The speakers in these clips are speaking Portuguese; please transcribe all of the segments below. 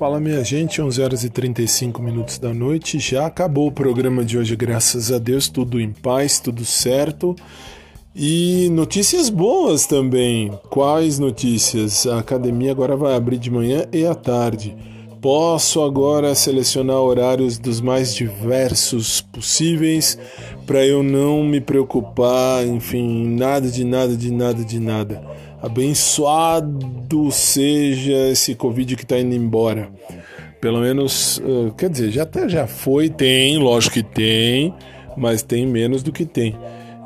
Fala minha gente, 11 horas e 35 minutos da noite. Já acabou o programa de hoje, graças a Deus, tudo em paz, tudo certo. E notícias boas também. Quais notícias? A academia agora vai abrir de manhã e à tarde. Posso agora selecionar horários dos mais diversos possíveis para eu não me preocupar, enfim, nada de nada de nada de nada. Abençoado seja esse Covid que está indo embora. Pelo menos, uh, quer dizer, já até já foi, tem, lógico que tem, mas tem menos do que tem.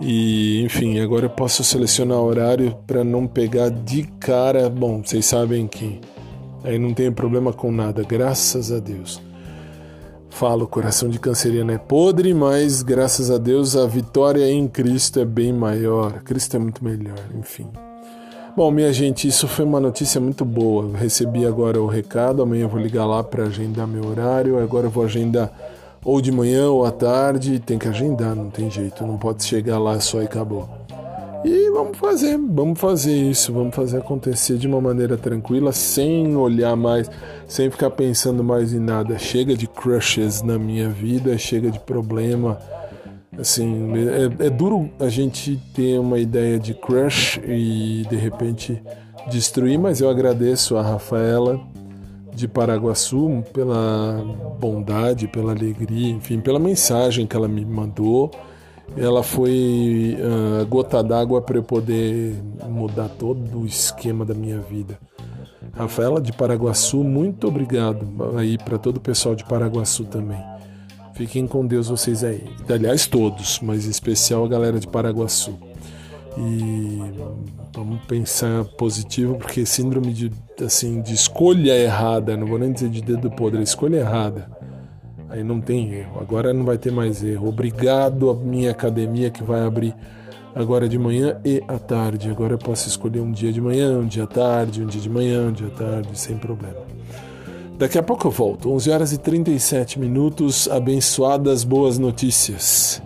E, enfim, agora eu posso selecionar horário para não pegar de cara. Bom, vocês sabem que aí não tem problema com nada, graças a Deus. Falo, coração de canceriano é podre, mas graças a Deus a vitória em Cristo é bem maior. Cristo é muito melhor, enfim. Bom, minha gente, isso foi uma notícia muito boa. Recebi agora o recado, amanhã eu vou ligar lá para agendar meu horário. Agora eu vou agendar ou de manhã ou à tarde. Tem que agendar, não tem jeito, não pode chegar lá só e acabou. E vamos fazer, vamos fazer isso, vamos fazer acontecer de uma maneira tranquila, sem olhar mais, sem ficar pensando mais em nada. Chega de crushes na minha vida, chega de problema Assim, é, é, duro a gente ter uma ideia de crush e de repente destruir, mas eu agradeço a Rafaela de Paraguaçu pela bondade, pela alegria, enfim, pela mensagem que ela me mandou. Ela foi a gota d'água para eu poder mudar todo o esquema da minha vida. Rafaela de Paraguaçu, muito obrigado aí para todo o pessoal de Paraguaçu também. Fiquem com Deus vocês aí. Aliás, todos, mas em especial a galera de Paraguaçu. E vamos pensar positivo, porque síndrome de, assim, de escolha errada, não vou nem dizer de dedo podre, escolha errada. Aí não tem erro. Agora não vai ter mais erro. Obrigado à minha academia que vai abrir agora de manhã e à tarde. Agora eu posso escolher um dia de manhã, um dia à tarde, um dia de manhã, um dia à tarde, sem problema. Daqui a pouco eu volto, 11 horas e 37 minutos. Abençoadas boas notícias.